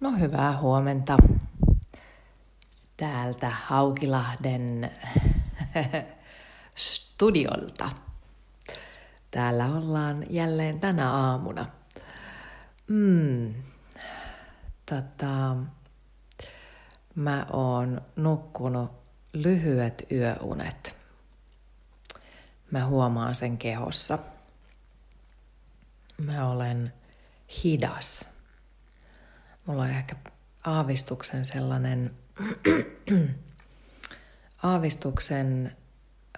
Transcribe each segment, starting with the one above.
No hyvää huomenta täältä Haukilahden studiolta. Täällä ollaan jälleen tänä aamuna. Mm, tota, mä oon nukkunut lyhyet yöunet. Mä huomaan sen kehossa. Mä olen hidas mulla on ehkä aavistuksen sellainen aavistuksen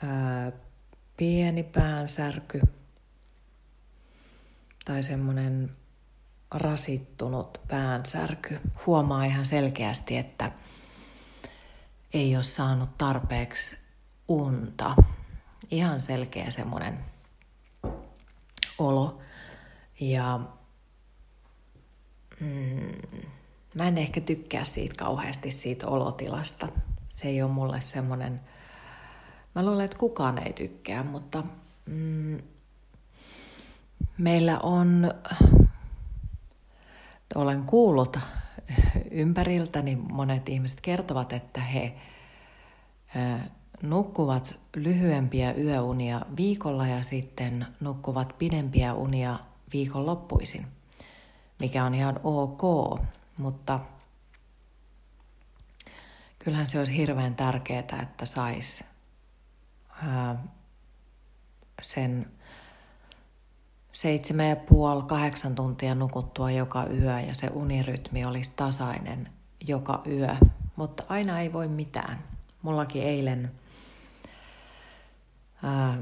ää, pieni päänsärky tai semmoinen rasittunut päänsärky. Huomaa ihan selkeästi, että ei ole saanut tarpeeksi unta. Ihan selkeä semmoinen olo. Ja mm, mä en ehkä tykkää siitä kauheasti siitä olotilasta. Se ei ole mulle semmoinen, mä luulen, että kukaan ei tykkää, mutta mm, meillä on, olen kuullut ympäriltäni, monet ihmiset kertovat, että he nukkuvat lyhyempiä yöunia viikolla ja sitten nukkuvat pidempiä unia viikonloppuisin mikä on ihan ok, mutta kyllähän se olisi hirveän tärkeää, että sais sen seitsemän ja puoli, kahdeksan tuntia nukuttua joka yö ja se unirytmi olisi tasainen joka yö. Mutta aina ei voi mitään. Mullakin eilen ää,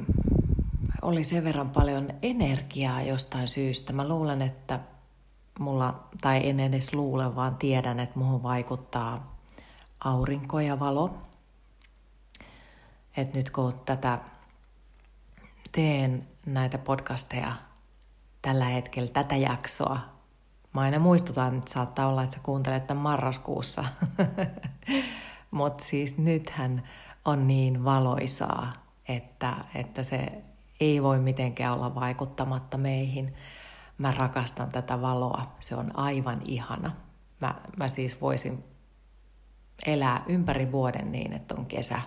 oli sen verran paljon energiaa jostain syystä. Mä luulen, että mulla, tai en edes luule, vaan tiedän, että muhun vaikuttaa aurinko ja valo. Et nyt kun tätä teen näitä podcasteja tällä hetkellä, tätä jaksoa, mä aina muistutan, että saattaa olla, että sä kuuntelet tämän marraskuussa. Mutta siis nythän on niin valoisaa, että, että se ei voi mitenkään olla vaikuttamatta meihin mä rakastan tätä valoa, se on aivan ihana. Mä, mä siis voisin elää ympäri vuoden niin, että on kesä.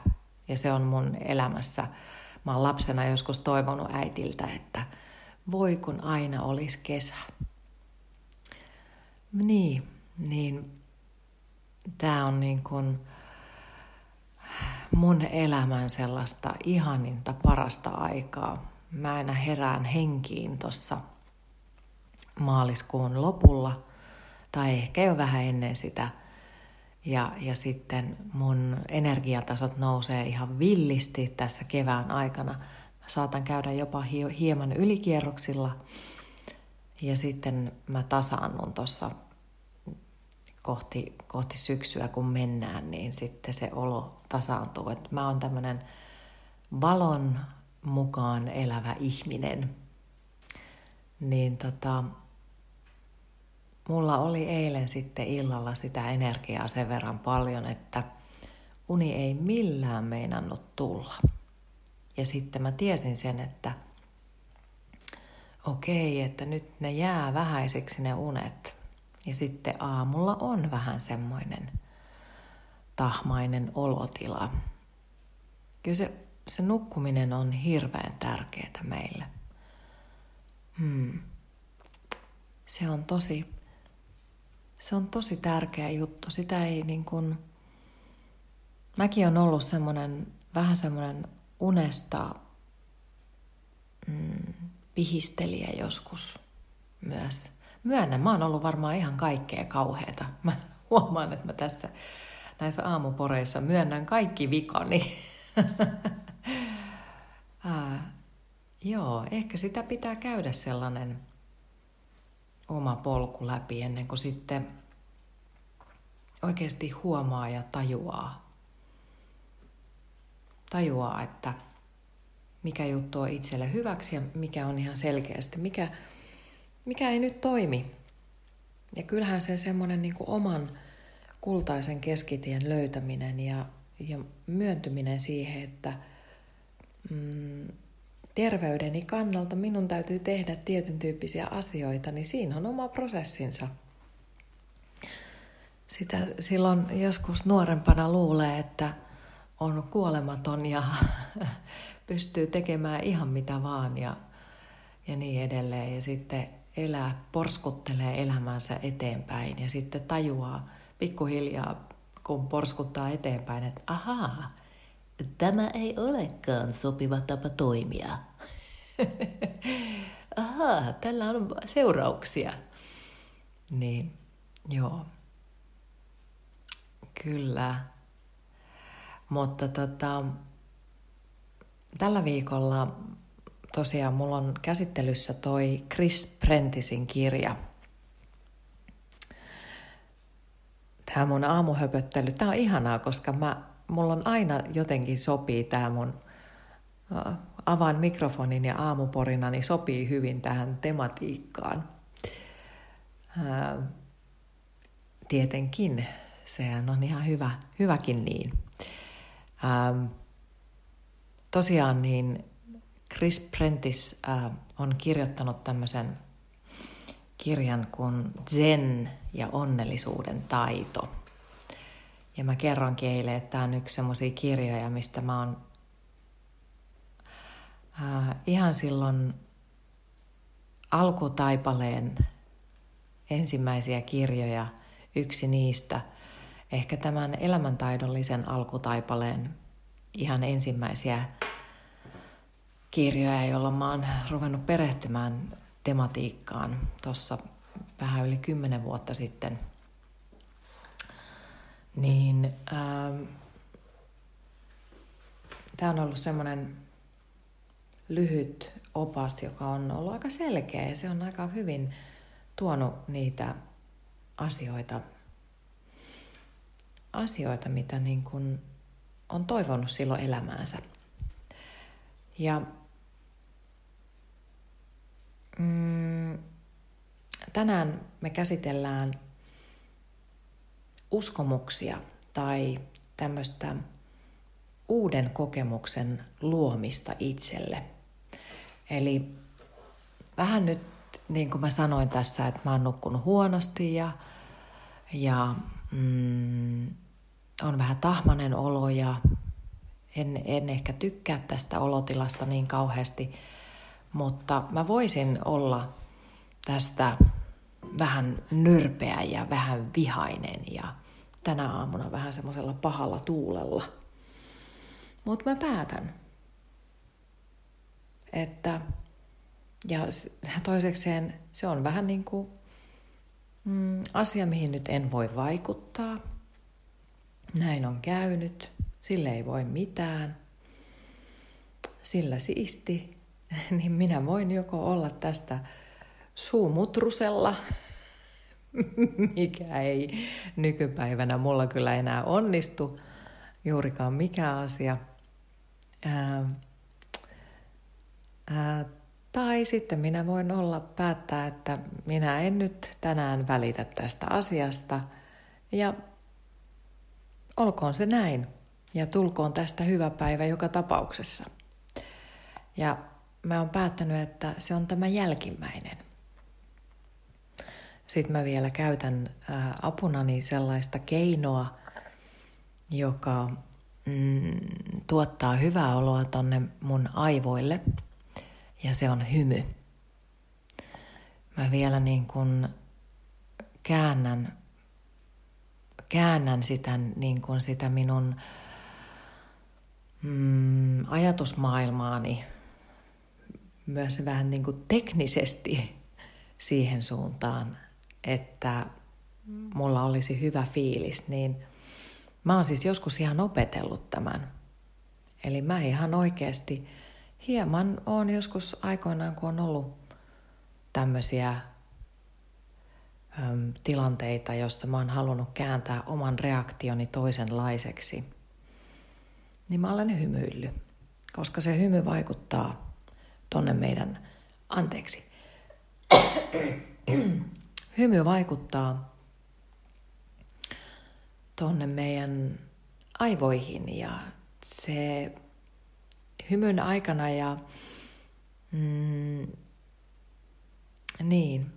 Ja se on mun elämässä. Mä oon lapsena joskus toivonut äitiltä, että voi kun aina olisi kesä. Niin, niin tämä on niin kuin mun elämän sellaista ihaninta, parasta aikaa. Mä aina herään henkiin tuossa maaliskuun lopulla tai ehkä jo vähän ennen sitä. Ja, ja sitten mun energiatasot nousee ihan villisti tässä kevään aikana. Mä saatan käydä jopa hieman ylikierroksilla ja sitten mä tasaannun tuossa kohti, kohti syksyä, kun mennään, niin sitten se olo tasaantuu. Et mä oon tämmöinen valon mukaan elävä ihminen. Niin tota, Mulla oli eilen sitten illalla sitä energiaa sen verran paljon, että uni ei millään meinannut tulla. Ja sitten mä tiesin sen, että okei, että nyt ne jää vähäiseksi ne unet. Ja sitten aamulla on vähän semmoinen tahmainen olotila. Kyllä se, se nukkuminen on hirveän tärkeää meille. Hmm. Se on tosi se on tosi tärkeä juttu. Sitä ei niin kuin... Mäkin on ollut semmoinen, vähän semmoinen unesta mm, pihistelijä joskus myös. Myönnän, mä oon ollut varmaan ihan kaikkea kauheata. Mä huomaan, että mä tässä näissä aamuporeissa myönnän kaikki vikani. joo, ehkä sitä pitää käydä sellainen oma polku läpi ennen kuin sitten oikeasti huomaa ja tajuaa. Tajuaa, että mikä juttu on itselle hyväksi ja mikä on ihan selkeästi, mikä, mikä ei nyt toimi. Ja kyllähän se semmoinen niin oman kultaisen keskitien löytäminen ja, ja myöntyminen siihen, että terveydeni kannalta minun täytyy tehdä tietyn tyyppisiä asioita, niin siinä on oma prosessinsa. sitä silloin joskus nuorempana luulee, että on kuolematon ja pystyy tekemään ihan mitä vaan ja, ja niin edelleen. Ja sitten elää, porskuttelee elämänsä eteenpäin ja sitten tajuaa pikkuhiljaa, kun porskuttaa eteenpäin, että ahaa, tämä ei olekaan sopiva tapa toimia. ahaa, tällä on seurauksia. Niin, joo. Kyllä. Mutta tota, tällä viikolla tosiaan mulla on käsittelyssä toi Chris Prentisin kirja. Tämä mun aamuhöpöttely, tämä on ihanaa, koska mä, mulla on aina jotenkin sopii tämä mun avaan mikrofonin ja aamuporina, niin sopii hyvin tähän tematiikkaan. Tietenkin, sehän on ihan hyvä, hyväkin niin. Tosiaan niin Chris Prentice äh, on kirjoittanut tämmöisen kirjan kuin Zen ja onnellisuuden taito. Ja mä kerronkin eilen, että tämä on yksi semmoisia kirjoja, mistä mä oon äh, ihan silloin alkutaipaleen ensimmäisiä kirjoja, yksi niistä, ehkä tämän elämäntaidollisen alkutaipaleen ihan ensimmäisiä kirjoja, joilla mä oon ruvennut perehtymään tematiikkaan tuossa vähän yli kymmenen vuotta sitten. Niin ähm, tämä on ollut semmoinen lyhyt opas, joka on ollut aika selkeä ja se on aika hyvin tuonut niitä asioita, asioita mitä niin kuin on toivonut silloin elämäänsä. Ja mm, tänään me käsitellään uskomuksia tai tämmöistä uuden kokemuksen luomista itselle. Eli vähän nyt, niin kuin mä sanoin tässä, että mä oon nukkunut huonosti ja, ja mm, on vähän tahmanen olo ja en, en ehkä tykkää tästä olotilasta niin kauheasti, mutta mä voisin olla tästä vähän nyrpeä ja vähän vihainen ja tänä aamuna vähän semmoisella pahalla tuulella. Mutta mä päätän, että ja toisekseen se on vähän niin kuin mm, asia, mihin nyt en voi vaikuttaa. Näin on käynyt. Sille ei voi mitään. Sillä siisti, niin minä voin joko olla tästä suumutrusella, mikä ei nykypäivänä mulla kyllä enää onnistu, juurikaan mikä asia. Ää, ää, tai sitten minä voin olla päättää, että minä en nyt tänään välitä tästä asiasta ja olkoon se näin ja tulkoon tästä hyvä päivä joka tapauksessa. Ja mä oon päättänyt, että se on tämä jälkimmäinen. Sitten mä vielä käytän apunani sellaista keinoa, joka mm, tuottaa hyvää oloa tonne mun aivoille, ja se on hymy. Mä vielä niin kuin käännän, käännän sitä, niin kuin sitä minun mm, ajatusmaailmaani myös vähän niin kuin teknisesti siihen suuntaan, että mulla olisi hyvä fiilis, niin mä oon siis joskus ihan opetellut tämän. Eli mä ihan oikeasti hieman on joskus aikoinaan, kun on ollut tämmöisiä äm, tilanteita, jossa mä oon halunnut kääntää oman reaktioni toisenlaiseksi – niin mä olen hymyillyt, koska se hymy vaikuttaa tonne meidän, anteeksi, hymy vaikuttaa tonne meidän aivoihin ja se hymyn aikana ja mm, niin,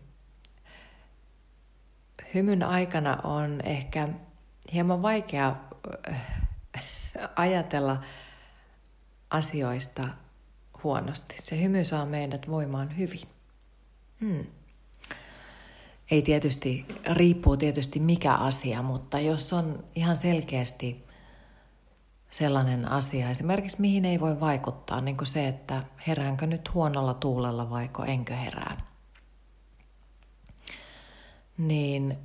hymyn aikana on ehkä hieman vaikea äh, ajatella asioista huonosti. Se hymy saa meidät voimaan hyvin. Hmm. Ei tietysti, riippuu tietysti mikä asia, mutta jos on ihan selkeästi sellainen asia, esimerkiksi mihin ei voi vaikuttaa, niin kuin se, että heräänkö nyt huonolla tuulella vaiko enkö herää, niin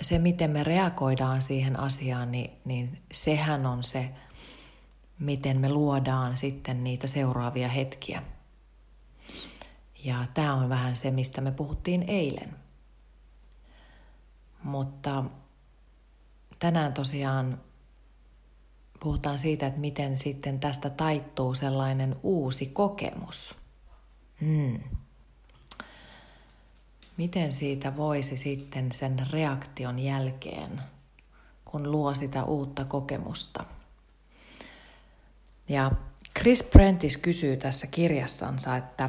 se, miten me reagoidaan siihen asiaan, niin, niin sehän on se, miten me luodaan sitten niitä seuraavia hetkiä. Ja tämä on vähän se, mistä me puhuttiin eilen. Mutta tänään tosiaan puhutaan siitä, että miten sitten tästä taittuu sellainen uusi kokemus. Hmm. Miten siitä voisi sitten sen reaktion jälkeen, kun luo sitä uutta kokemusta? Ja Chris Prentice kysyy tässä kirjassansa, että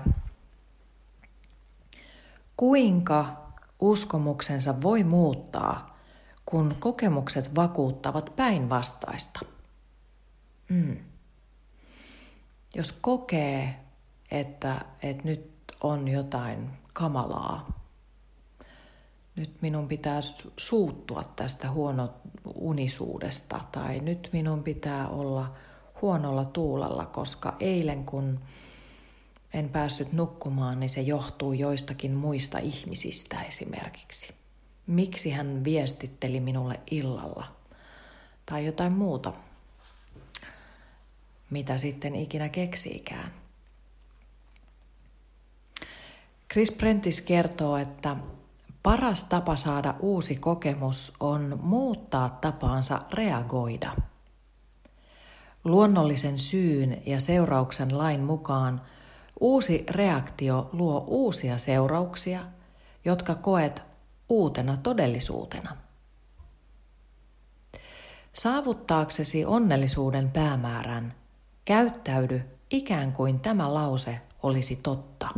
kuinka uskomuksensa voi muuttaa, kun kokemukset vakuuttavat päinvastaista? Mm. Jos kokee, että, että nyt on jotain kamalaa, nyt minun pitää suuttua tästä huono unisuudesta tai nyt minun pitää olla huonolla tuulella, koska eilen kun en päässyt nukkumaan, niin se johtuu joistakin muista ihmisistä esimerkiksi. Miksi hän viestitteli minulle illalla? Tai jotain muuta, mitä sitten ikinä keksiikään. Chris Prentis kertoo, että paras tapa saada uusi kokemus on muuttaa tapaansa reagoida – Luonnollisen syyn ja seurauksen lain mukaan uusi reaktio luo uusia seurauksia, jotka koet uutena todellisuutena. Saavuttaaksesi onnellisuuden päämäärän, käyttäydy ikään kuin tämä lause olisi totta.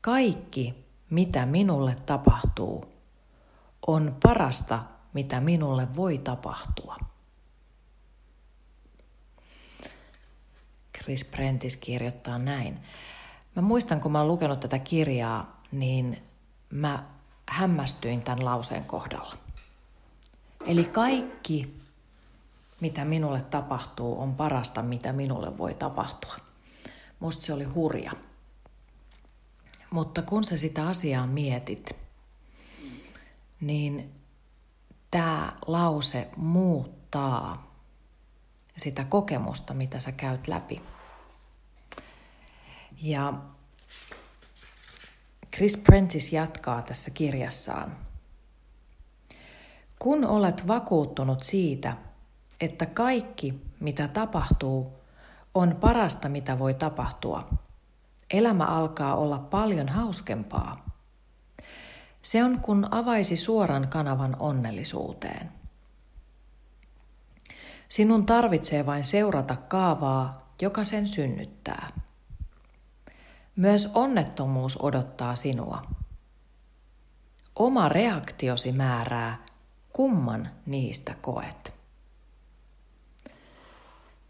Kaikki, mitä minulle tapahtuu, on parasta, mitä minulle voi tapahtua. Chris Prentice kirjoittaa näin. Mä muistan, kun mä oon lukenut tätä kirjaa, niin mä hämmästyin tämän lauseen kohdalla. Eli kaikki, mitä minulle tapahtuu, on parasta, mitä minulle voi tapahtua. Musta se oli hurja. Mutta kun sä sitä asiaa mietit, niin tämä lause muuttaa sitä kokemusta, mitä sä käyt läpi. Ja Chris Prentice jatkaa tässä kirjassaan. Kun olet vakuuttunut siitä, että kaikki, mitä tapahtuu, on parasta, mitä voi tapahtua, elämä alkaa olla paljon hauskempaa. Se on kun avaisi suoran kanavan onnellisuuteen. Sinun tarvitsee vain seurata kaavaa, joka sen synnyttää. Myös onnettomuus odottaa sinua. Oma reaktiosi määrää, kumman niistä koet.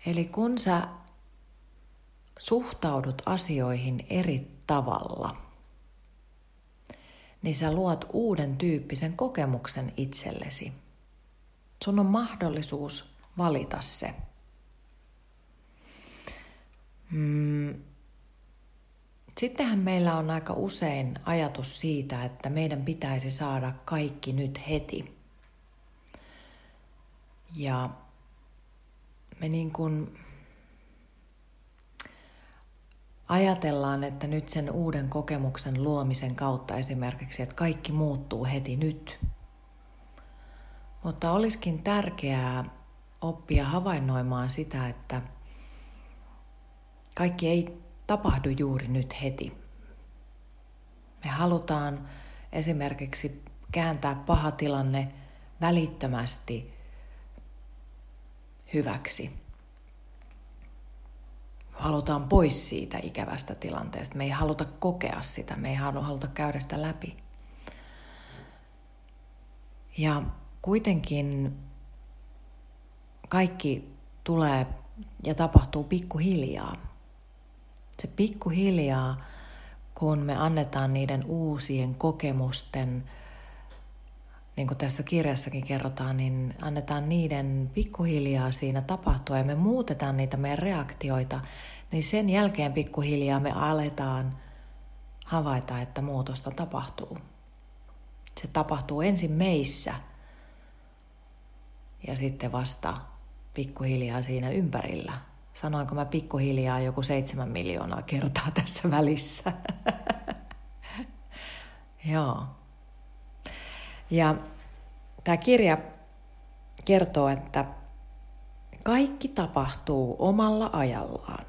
Eli kun sä suhtaudut asioihin eri tavalla, niin sä luot uuden tyyppisen kokemuksen itsellesi. Sun on mahdollisuus valita se. Mm, Sittenhän meillä on aika usein ajatus siitä, että meidän pitäisi saada kaikki nyt heti. Ja me niin kuin ajatellaan, että nyt sen uuden kokemuksen luomisen kautta esimerkiksi, että kaikki muuttuu heti nyt. Mutta olisikin tärkeää oppia havainnoimaan sitä, että kaikki ei tapahdu juuri nyt heti. Me halutaan esimerkiksi kääntää paha tilanne välittömästi hyväksi. Halutaan pois siitä ikävästä tilanteesta. Me ei haluta kokea sitä, me ei haluta käydä sitä läpi. Ja kuitenkin kaikki tulee ja tapahtuu pikkuhiljaa. Se pikkuhiljaa, kun me annetaan niiden uusien kokemusten, niin kuin tässä kirjassakin kerrotaan, niin annetaan niiden pikkuhiljaa siinä tapahtua ja me muutetaan niitä meidän reaktioita, niin sen jälkeen pikkuhiljaa me aletaan havaita, että muutosta tapahtuu. Se tapahtuu ensin meissä ja sitten vasta pikkuhiljaa siinä ympärillä. Sanoinko mä pikkuhiljaa joku seitsemän miljoonaa kertaa tässä välissä? Joo. Ja tämä kirja kertoo, että kaikki tapahtuu omalla ajallaan.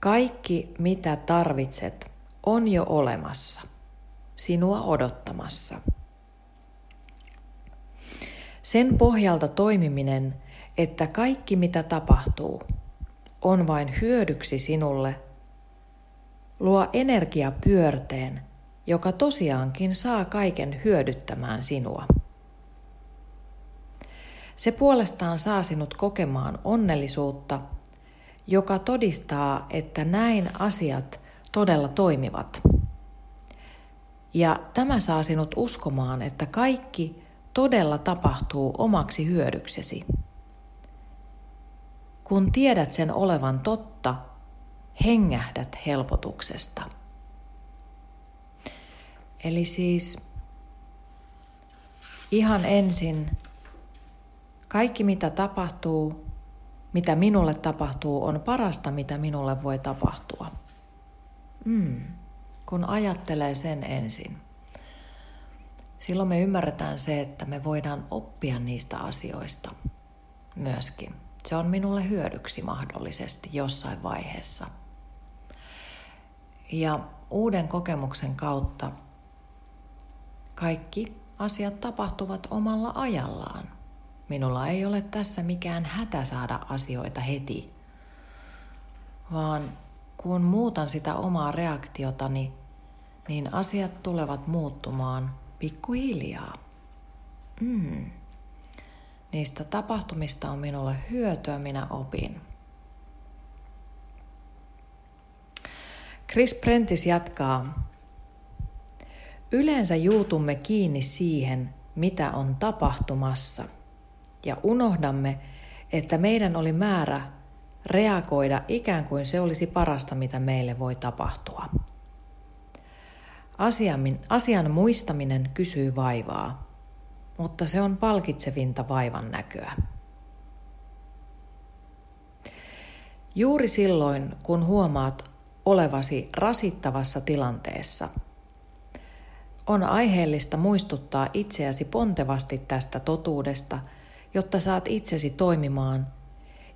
Kaikki, mitä tarvitset, on jo olemassa, sinua odottamassa. Sen pohjalta toimiminen, että kaikki mitä tapahtuu, on vain hyödyksi sinulle, luo energiapyörteen, joka tosiaankin saa kaiken hyödyttämään sinua. Se puolestaan saa sinut kokemaan onnellisuutta, joka todistaa, että näin asiat todella toimivat. Ja tämä saa sinut uskomaan, että kaikki todella tapahtuu omaksi hyödyksesi. Kun tiedät sen olevan totta, hengähdät helpotuksesta. Eli siis ihan ensin kaikki mitä tapahtuu, mitä minulle tapahtuu, on parasta mitä minulle voi tapahtua. Mm, kun ajattelee sen ensin. Silloin me ymmärretään se, että me voidaan oppia niistä asioista myöskin. Se on minulle hyödyksi mahdollisesti jossain vaiheessa. Ja uuden kokemuksen kautta kaikki asiat tapahtuvat omalla ajallaan. Minulla ei ole tässä mikään hätä saada asioita heti, vaan kun muutan sitä omaa reaktiotani, niin asiat tulevat muuttumaan pikkuhiljaa. Mm. Niistä tapahtumista on minulle hyötyä, minä opin. Chris Prentice jatkaa. Yleensä juutumme kiinni siihen, mitä on tapahtumassa, ja unohdamme, että meidän oli määrä reagoida ikään kuin se olisi parasta, mitä meille voi tapahtua. Asian, asian muistaminen kysyy vaivaa, mutta se on palkitsevinta vaivan näköä. Juuri silloin, kun huomaat olevasi rasittavassa tilanteessa, on aiheellista muistuttaa itseäsi pontevasti tästä totuudesta, jotta saat itsesi toimimaan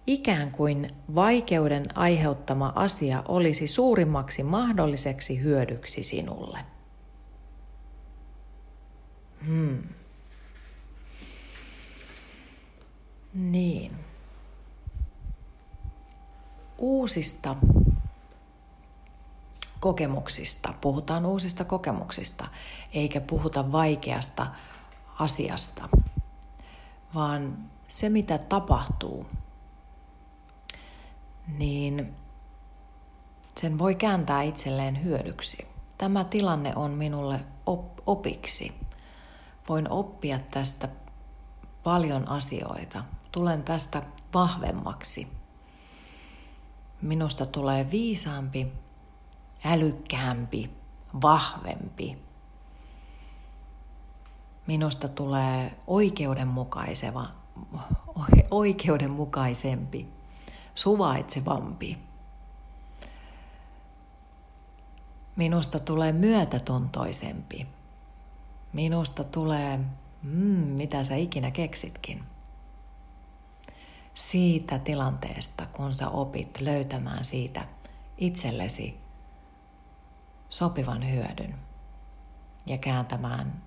ikään kuin vaikeuden aiheuttama asia olisi suurimmaksi mahdolliseksi hyödyksi sinulle. Hmm. Niin. Uusista kokemuksista. Puhutaan uusista kokemuksista, eikä puhuta vaikeasta asiasta, vaan se mitä tapahtuu, niin sen voi kääntää itselleen hyödyksi. Tämä tilanne on minulle op- opiksi. Voin oppia tästä paljon asioita. Tulen tästä vahvemmaksi. Minusta tulee viisaampi, älykkäämpi, vahvempi. Minusta tulee oikeudenmukaiseva, oikeudenmukaisempi suvaitsevampi. Minusta tulee myötätuntoisempi. Minusta tulee, mm, mitä sä ikinä keksitkin. Siitä tilanteesta, kun sä opit löytämään siitä itsellesi sopivan hyödyn ja kääntämään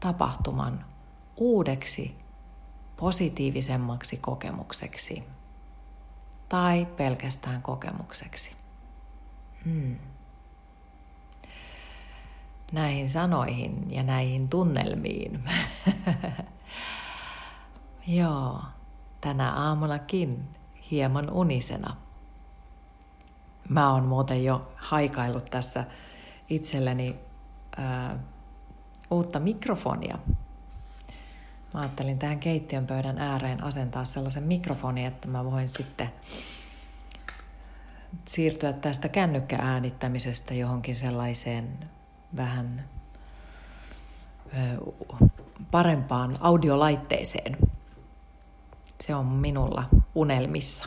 tapahtuman uudeksi positiivisemmaksi kokemukseksi tai pelkästään kokemukseksi. Hmm. näihin sanoihin ja näihin tunnelmiin. Joo, tänä aamunakin hieman unisena. Mä oon muuten jo haikaillut tässä itselleni ää, uutta mikrofonia. Mä ajattelin tähän keittiön pöydän ääreen asentaa sellaisen mikrofonin, että mä voin sitten siirtyä tästä kännykkäänittämisestä johonkin sellaiseen vähän parempaan audiolaitteeseen. Se on minulla unelmissa.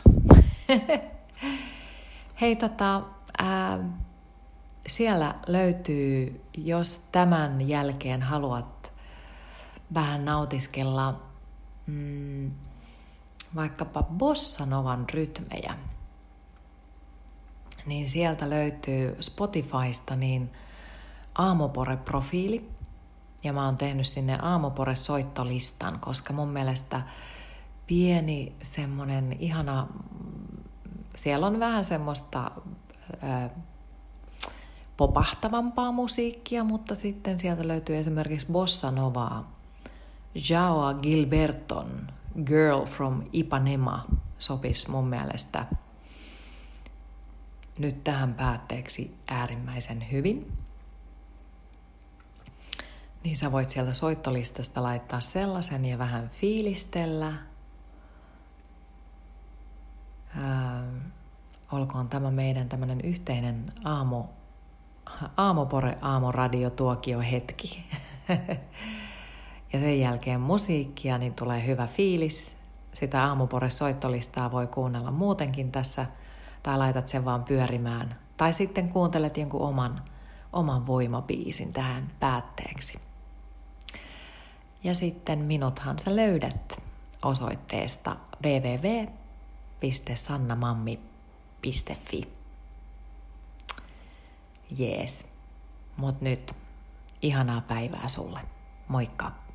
Hei tota, ää, siellä löytyy, jos tämän jälkeen haluat vähän nautiskella mm, vaikkapa bossanovan rytmejä, niin sieltä löytyy Spotifysta niin Aamopore-profiili. Ja mä oon tehnyt sinne Aamopore-soittolistan, koska mun mielestä pieni semmonen ihana, siellä on vähän semmoista ää, popahtavampaa musiikkia, mutta sitten sieltä löytyy esimerkiksi Bossa Novaa. Joao Gilberton, Girl from Ipanema, sopisi mun mielestä nyt tähän päätteeksi äärimmäisen hyvin. Niin sä voit sieltä soittolistasta laittaa sellaisen ja vähän fiilistellä. Olkoon tämä meidän tämmöinen yhteinen aamu, aamopore aamuradiotuokio hetki. ja sen jälkeen musiikkia, niin tulee hyvä fiilis. Sitä aamupore soittolistaa voi kuunnella muutenkin tässä, tai laitat sen vaan pyörimään. Tai sitten kuuntelet jonkun oman, oman voimabiisin tähän päätteeksi. Ja sitten minuthan sä löydät osoitteesta www.sannamammi.fi. Jees. Mut nyt ihanaa päivää sulle. Moikka!